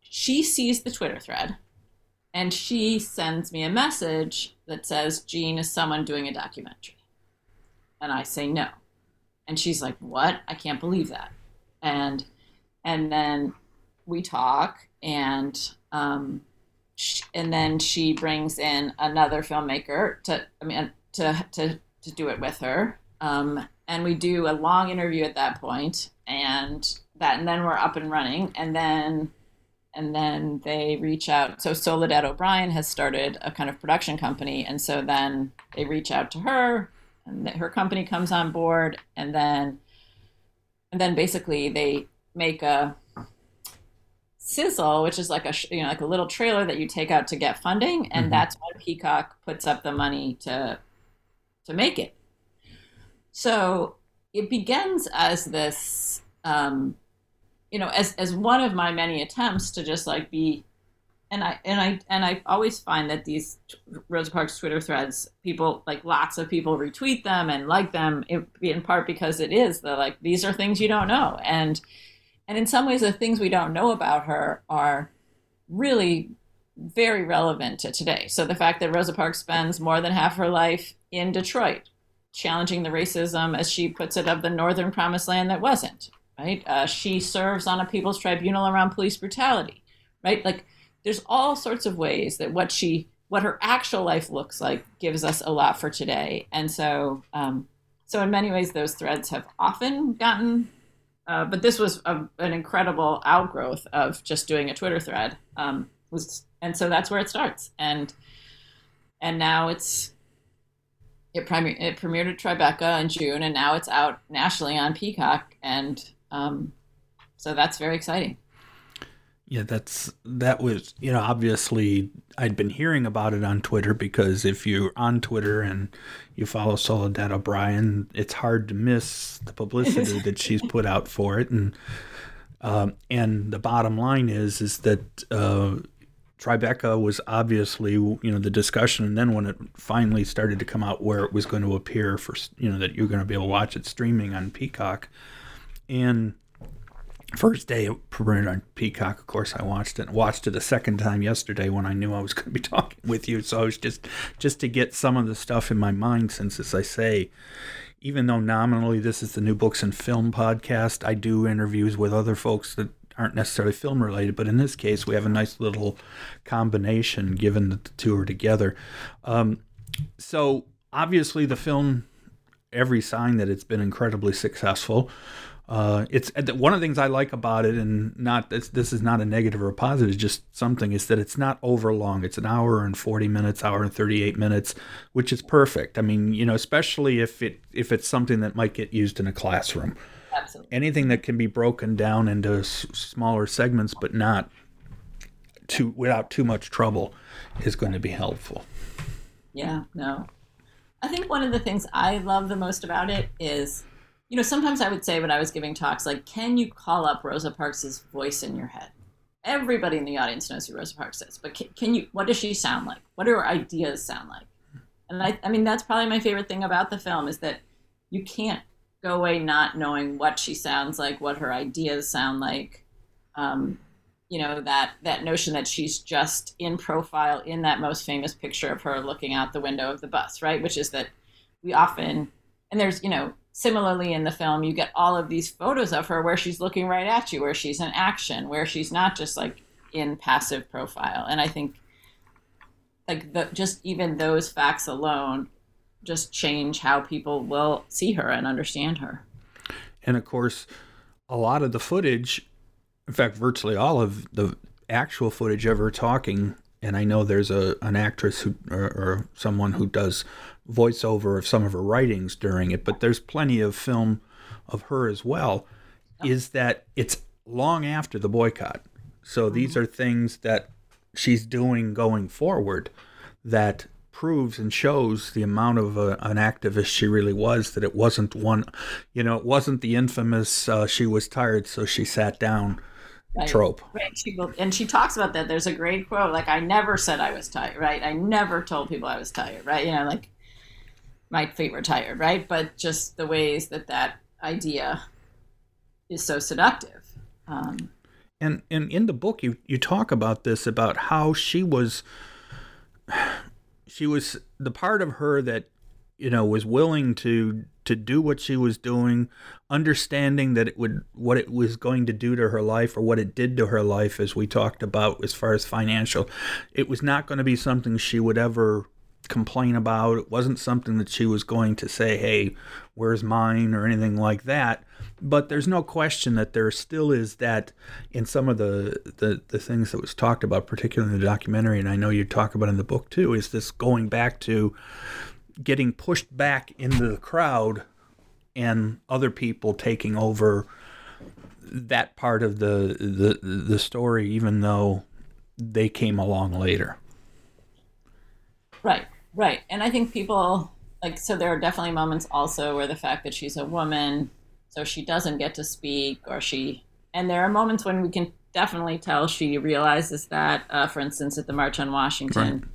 She sees the Twitter thread, and she sends me a message that says, "Jeanne is someone doing a documentary," and I say no, and she's like, "What? I can't believe that." and and then we talk and um, sh- and then she brings in another filmmaker to I mean to to to do it with her um, and we do a long interview at that point and that and then we're up and running and then and then they reach out so soledad o'brien has started a kind of production company and so then they reach out to her and her company comes on board and then and then basically they make a sizzle, which is like a you know like a little trailer that you take out to get funding, and mm-hmm. that's when Peacock puts up the money to to make it. So it begins as this, um, you know, as as one of my many attempts to just like be and I and I and I always find that these Rosa Parks Twitter threads, people like lots of people retweet them and like them in part because it is the like these are things you don't know, and and in some ways the things we don't know about her are really very relevant to today. So the fact that Rosa Parks spends more than half her life in Detroit, challenging the racism, as she puts it, of the Northern Promised Land that wasn't right. Uh, she serves on a People's Tribunal around police brutality, right, like there's all sorts of ways that what she what her actual life looks like gives us a lot for today. And so um, so in many ways those threads have often gotten uh, but this was a, an incredible outgrowth of just doing a twitter thread um, was and so that's where it starts. And and now it's it, premier, it premiered at Tribeca in June, and now it's out nationally on Peacock, and um, so that's very exciting. Yeah, that's that was you know obviously I'd been hearing about it on Twitter because if you're on Twitter and you follow Soledad O'Brien, it's hard to miss the publicity that she's put out for it, and um, and the bottom line is is that uh, Tribeca was obviously you know the discussion, and then when it finally started to come out where it was going to appear for you know that you're going to be able to watch it streaming on Peacock, and first day it premiered on Peacock. Of course, I watched it. Watched it a second time yesterday when I knew I was going to be talking with you. So I was just just to get some of the stuff in my mind. Since, as I say, even though nominally this is the New Books and Film podcast, I do interviews with other folks that aren't necessarily film related. But in this case, we have a nice little combination, given that the two are together. Um, so obviously, the film. Every sign that it's been incredibly successful. Uh, it's one of the things I like about it, and not this, this is not a negative or a positive, it's just something is that it's not over long. It's an hour and forty minutes, hour and thirty eight minutes, which is perfect. I mean, you know, especially if it if it's something that might get used in a classroom. Absolutely. anything that can be broken down into s- smaller segments, but not too without too much trouble, is going to be helpful. Yeah, no. I think one of the things I love the most about it is, you know, sometimes I would say when I was giving talks, like, can you call up Rosa Parks' voice in your head? Everybody in the audience knows who Rosa Parks is, but can, can you, what does she sound like? What do her ideas sound like? And I, I mean, that's probably my favorite thing about the film is that you can't go away not knowing what she sounds like, what her ideas sound like. Um, you know that that notion that she's just in profile in that most famous picture of her looking out the window of the bus, right? Which is that we often and there's you know similarly in the film you get all of these photos of her where she's looking right at you, where she's in action, where she's not just like in passive profile. And I think like the just even those facts alone just change how people will see her and understand her. And of course, a lot of the footage, in fact, virtually all of the actual footage of her talking, and I know there's a an actress who or, or someone who does voiceover of some of her writings during it, but there's plenty of film of her as well. Is that it's long after the boycott, so these are things that she's doing going forward that proves and shows the amount of a, an activist she really was that it wasn't one you know it wasn't the infamous uh, she was tired so she sat down Right. trope Right. She and she talks about that. There's a great quote, like, I never said I was tired, right? I never told people I was tired, right? You know, like, my feet were tired, right? But just the ways that that idea is so seductive. Um, and and in the book you you talk about this about how she was she was the part of her that you know was willing to to do what she was doing understanding that it would what it was going to do to her life or what it did to her life as we talked about as far as financial it was not going to be something she would ever complain about. It wasn't something that she was going to say hey where's mine? or anything like that. But there's no question that there still is that in some of the, the the things that was talked about particularly in the documentary and i know you talk about in the book too is this going back to getting pushed back into the crowd and other people taking over that part of the the the story even though they came along later. Right, right. And I think people like so there are definitely moments also where the fact that she's a woman, so she doesn't get to speak, or she and there are moments when we can definitely tell she realizes that. Uh, for instance, at the March on Washington.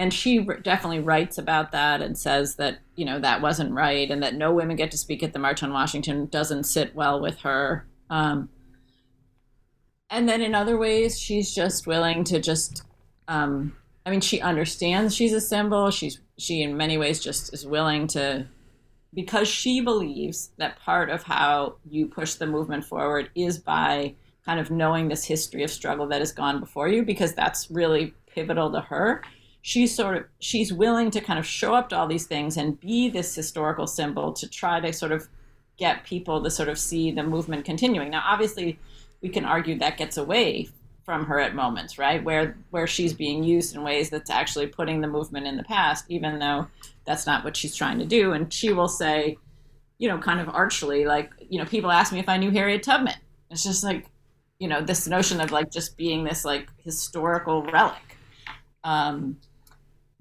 And she r- definitely writes about that and says that you know that wasn't right, and that no women get to speak at the March on Washington doesn't sit well with her. Um, and then in other ways, she's just willing to just um, I mean, she understands she's a symbol. She's she in many ways just is willing to because she believes that part of how you push the movement forward is by kind of knowing this history of struggle that has gone before you because that's really pivotal to her. She's sort of she's willing to kind of show up to all these things and be this historical symbol to try to sort of get people to sort of see the movement continuing. Now, obviously, we can argue that gets away from her at moments, right? Where where she's being used in ways that's actually putting the movement in the past, even though that's not what she's trying to do. And she will say, you know, kind of archly, like, you know, people ask me if I knew Harriet Tubman. It's just like, you know, this notion of like just being this like historical relic. Um,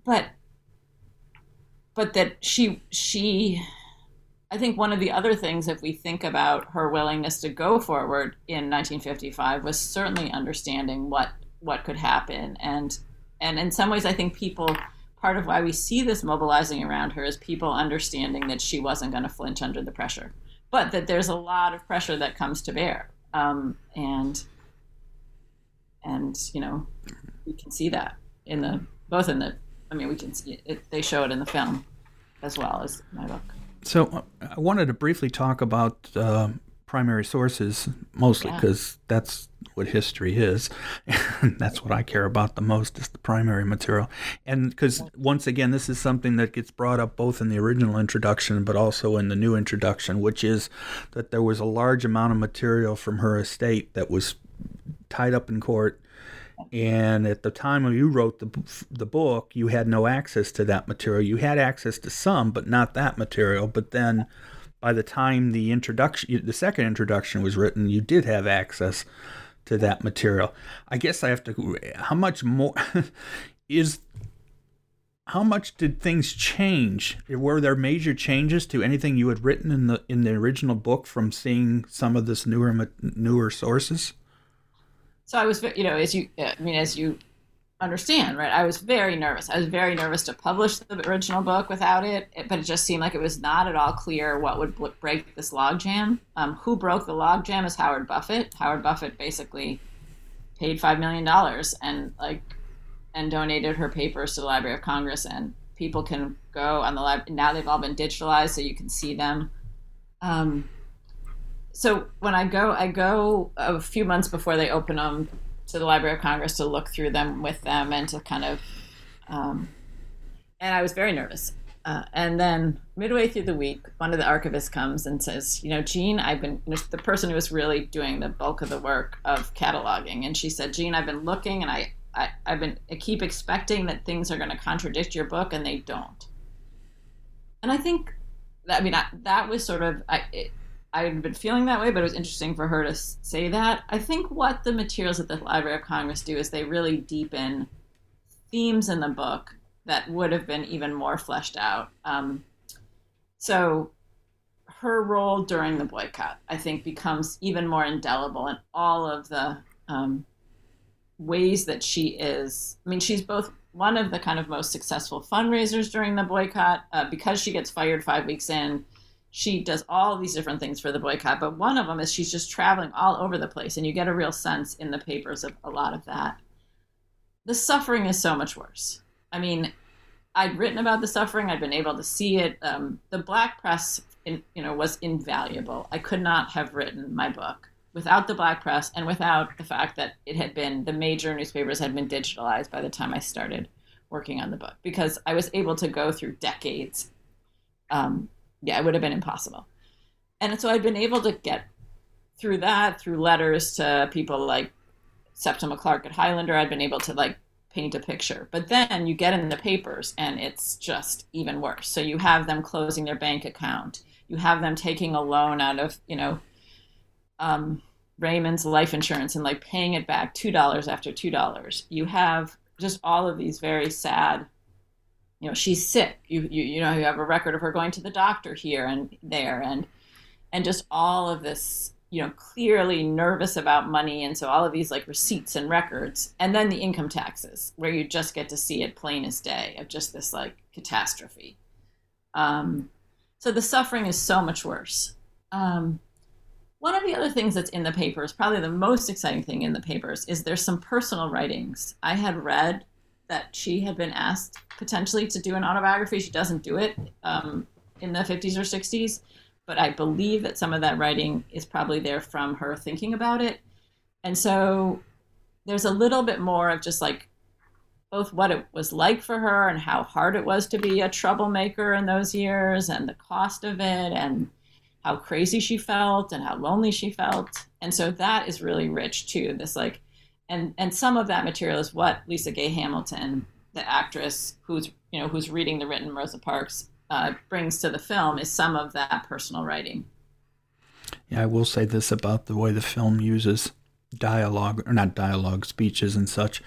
but but that she she I think one of the other things, if we think about her willingness to go forward in 1955, was certainly understanding what what could happen, and and in some ways, I think people part of why we see this mobilizing around her is people understanding that she wasn't going to flinch under the pressure, but that there's a lot of pressure that comes to bear, um, and and you know we can see that in the both in the I mean we can see it, they show it in the film as well as my book. So uh, I wanted to briefly talk about uh, primary sources, mostly Yeah. because that's what history is, and that's what I care about the most is the primary material. And because once again, this is something that gets brought up both in the original introduction, but also in the new introduction, which is that there was a large amount of material from her estate that was tied up in court. And at the time when you wrote the, the book, you had no access to that material. You had access to some, but not that material. But then by the time the introduction, the second introduction was written, you did have access to that material. I guess I have to. How much more is? How much did things change? Were there major changes to anything you had written in the in the original book from seeing some of this newer newer sources? So I was, you know, as you, I mean, as you understand, right? I was very nervous. I was very nervous to publish the original book without it, but it just seemed like it was not at all clear what would break this logjam. Um, who broke the logjam is Howard Buffett. Howard Buffett basically paid five million dollars and like and donated her papers to the Library of Congress, and people can go on the lab. Now they've all been digitalized, so you can see them. Um, so when I go, I go a few months before they open them to the Library of Congress to look through them with them and to kind of, um, and I was very nervous. Uh, and then midway through the week, one of the archivists comes and says, "You know, Jeanne, I've been the person who was really doing the bulk of the work of cataloging." And she said, "Jeanne, I've been looking, and I, I I've been I keep expecting that things are going to contradict your book, and they don't." And I think, I mean, I, that was sort of I. It, I've been feeling that way, but it was interesting for her to say that. I think what the materials at the Library of Congress do is they really deepen themes in the book that would have been even more fleshed out. Um, so her role during the boycott, I think, becomes even more indelible in all of the um, ways that she is. I mean, she's both one of the kind of most successful fundraisers during the boycott uh, because she gets fired five weeks in she does all these different things for the boycott, but one of them is she's just traveling all over the place, and you get a real sense in the papers of a lot of that. The suffering is so much worse. I mean, I'd written about the suffering. I'd been able to see it. Um, the black press, in, you know, was invaluable. I could not have written my book without the black press and without the fact that it had been the major newspapers had been digitalized by the time I started working on the book because I was able to go through decades um, yeah, it would have been impossible. And so I'd been able to get through that, through letters to people like Septima Clark at Highlander, I'd been able to like paint a picture. But then you get in the papers and it's just even worse. So you have them closing their bank account. You have them taking a loan out of, you know, um, Raymond's life insurance and like paying it back $2 after $2. You have just all of these very sad you know she's sick. You, you you know you have a record of her going to the doctor here and there and and just all of this you know clearly nervous about money and so all of these like receipts and records and then the income taxes where you just get to see it plain as day of just this like catastrophe. Um, so the suffering is so much worse. Um, one of the other things that's in the papers probably the most exciting thing in the papers is there's some personal writings. I had read that she had been asked potentially to do an autobiography. She doesn't do it um, in the 50s or 60s, but I believe that some of that writing is probably there from her thinking about it. And so there's a little bit more of just like both what it was like for her and how hard it was to be a troublemaker in those years and the cost of it and how crazy she felt and how lonely she felt. And so that is really rich too. This like and and some of that material is what LisaGay Hamilton, the actress who's you know who's reading the written Rosa Parks, uh, brings to the film is some of that personal writing. Yeah, I will say this about the way the film uses dialogue or not dialogue, speeches and such.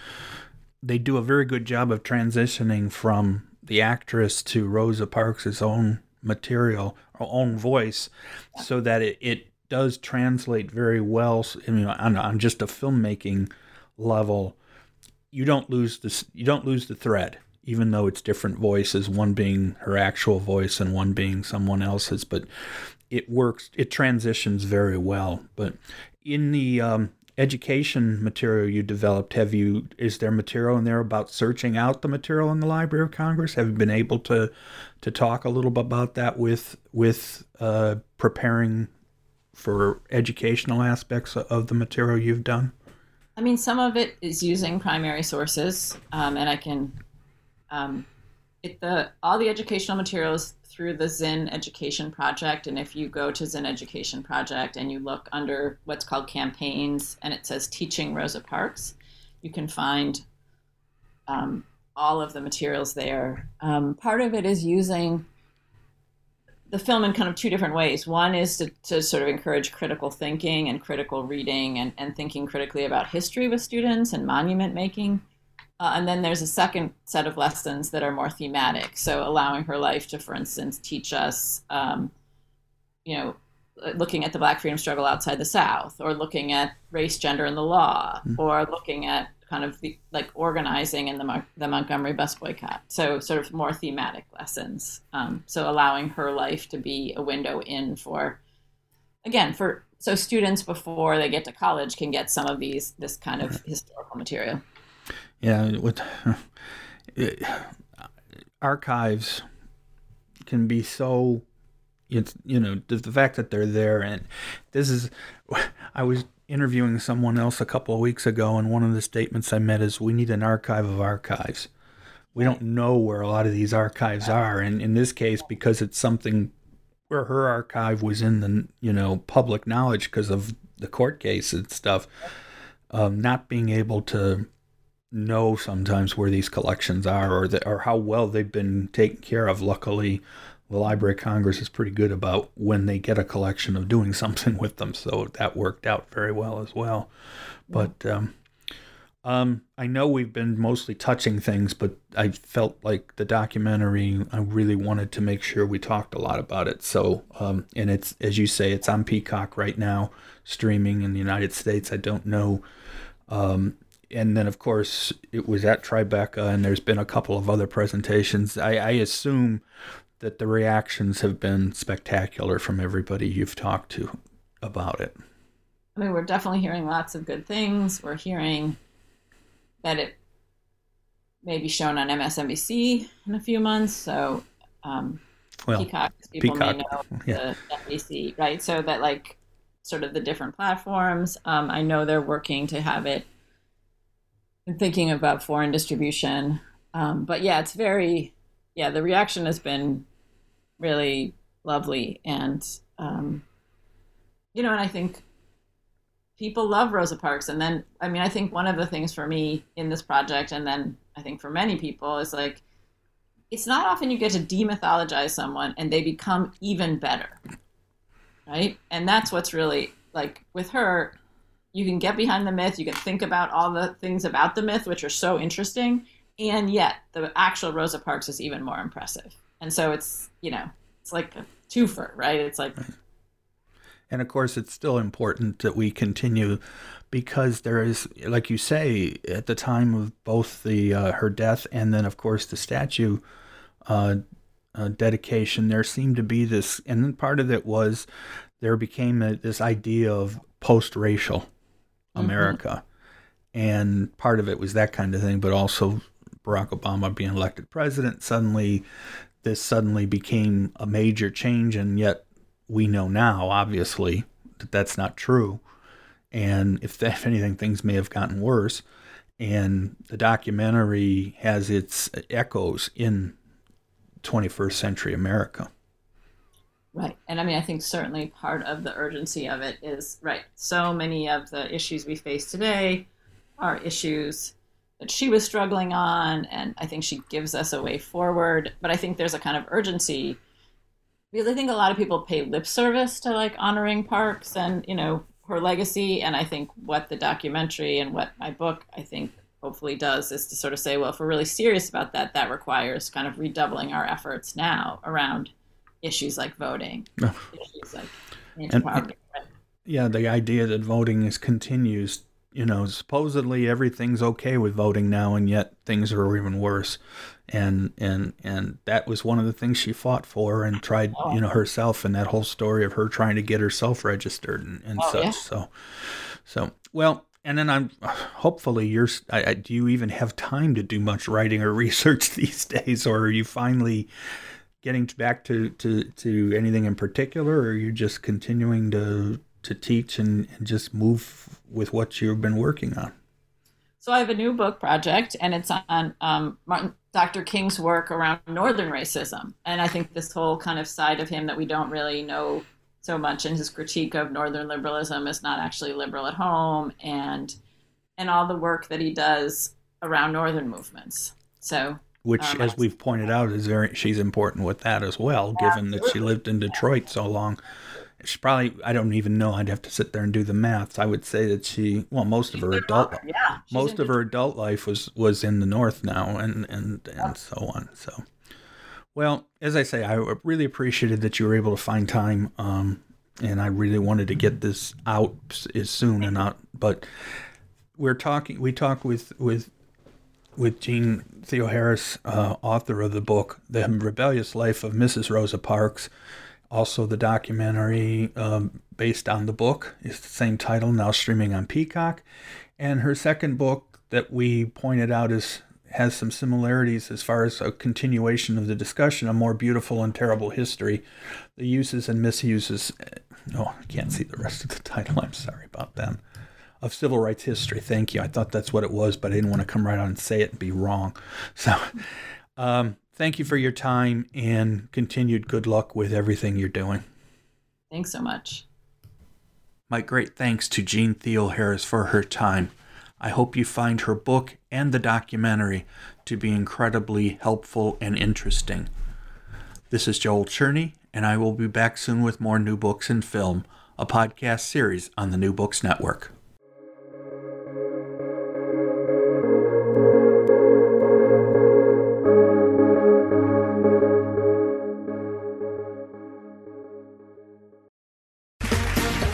They do a very good job of transitioning from the actress to Rosa Parks' own material or own voice, so that it, it does translate very well. You know, on, on just a filmmaking level, you don't lose this. You don't lose the thread, even though it's different voices. One being her actual voice and one being someone else's. But it works. It transitions very well. But in the um, education material you developed, have you? Is there material in there about searching out the material in the Library of Congress? Have you been able to to talk a little bit about that with with uh, preparing for educational aspects of the material you've done? I mean, some of it is using primary sources, um, and I can. Um, it, the all the educational materials through the Zinn Education Project, and if you go to Zinn Education Project and you look under what's called campaigns, and it says Teaching Rosa Parks, you can find um, all of the materials there. Um, part of it is using the film in kind of two different ways. One is to, to sort of encourage critical thinking and critical reading and, and thinking critically about history with students and monument making. Uh, and then there's a second set of lessons that are more thematic. So allowing her life to, for instance, teach us, um, you know, looking at the Black freedom struggle outside the South, or looking at race, gender, and the law, mm-hmm. or looking at kind of the, like organizing in the the Montgomery bus boycott. So sort of more thematic lessons. Um, so allowing her life to be a window in for, again, for so students before they get to college can get some of these this kind of historical material. Yeah, with it, archives can be so it's you know the, the fact that they're there and this is i was interviewing someone else a couple of weeks ago and one of the statements i met is we need an archive of archives. We don't know where a lot of these archives are and in this case because it's something where her archive was in the you know public knowledge because of the court case and stuff um, not being able to know sometimes where these collections are or the, or how well they've been taken care of luckily the Library of Congress is pretty good about when they get a collection of doing something with them. So that worked out very well as well. But um, um, I know we've been mostly touching things, but I felt like the documentary, I really wanted to make sure we talked a lot about it. So, um, and it's, as you say, it's on Peacock right now, streaming in the United States. I don't know. Um, and then, of course, it was at Tribeca, and there's been a couple of other presentations. I, I assume that the reactions have been spectacular from everybody you've talked to about it. I mean, we're definitely hearing lots of good things. We're hearing that it may be shown on MSNBC in a few months. So, um, well, Peacock, people Peacock, may know yeah. the NBC, right? So that like sort of the different platforms. Um, I know they're working to have it. and thinking about foreign distribution, um, but yeah, it's very yeah. The reaction has been really lovely and um, you know and i think people love rosa parks. And then i mean i think one of the things for me in this project and then i think for many people is like it's not often you get to demythologize someone and they become even better right? And that's what's really like with her you can get behind the myth you can think about all the things about the myth which are so interesting and yet the actual rosa parks is even more impressive and so it's you know it's like a twofer, right? It's like. Right. And of course, it's still important that we continue because there is, like you say, at the time of both the uh, her death and then, of course, the statue uh, uh, dedication, there seemed to be this, and then part of it was there became a, this idea of post-racial mm-hmm. America, mm-hmm. and part of it was that kind of thing, but also Barack Obama being elected president suddenly this suddenly became a major change, and yet we know now, obviously, that that's not true. And if, if anything, things may have gotten worse. And the documentary has its echoes in 21st century America. Right. And I mean, I think certainly part of the urgency of it is right. So many of the issues we face today are issues that she was struggling on, and I think she gives us a way forward. But I think there's a kind of urgency. Because I think a lot of people pay lip service to like honoring Parks and you know her legacy, and I think what the documentary and what my book I think hopefully does is to sort of say, well, if we're really serious about that, that requires kind of redoubling our efforts now around issues like voting, issues like and, yeah, the idea that voting is continues you know, supposedly everything's okay with voting now, and yet things are even worse. And and and that was one of the things she fought for and tried, oh. you know, herself and that whole story of her trying to get herself registered and, and oh, such. Yeah. So, so well, and then I'm hopefully you're. I, I, do you even have time to do much writing or research these days, or are you finally? getting back to, to, to anything in particular, or are you just continuing to to teach and, and just move with what you've been working on? So I have a new book project, and it's on um, Martin, Dr. King's work around Northern racism, and I think this whole kind of side of him that we don't really know so much, and his critique of Northern liberalism is not actually liberal at home, and and all the work that he does around Northern movements. So which, Um, as we've pointed out, is very she's important with that as well, given that she lived in Detroit so long. She probably I don't even know. I'd have to sit there and do the math. I would say that she well most of her adult Yeah, most of her adult life was was in the north now and and and so on. So well, as I say, I really appreciated that you were able to find time um and I really wanted to get this out as soon and not but we're talking we talked with with with Jean Theo Harris, uh, author of the book The Rebellious Life of Mrs. Rosa Parks. Also, the documentary um, based on the book is the same title, now streaming on Peacock. And her second book that we pointed out is has some similarities as far as a continuation of the discussion, a more beautiful and terrible history, the uses and misuses. Oh, I can't see the rest of the title. I'm sorry about that of civil rights history. Thank you. I thought that's what it was, but I didn't want to come right on and say it and be wrong. So, um, thank you for your time and continued good luck with everything you're doing. Thanks so much. My great thanks to Jeanne Theoharis for her time. I hope you find her book and the documentary to be incredibly helpful and interesting. This is Joel Tscherne, and I will be back soon with more New Books and Film, a podcast series on the New Books Network.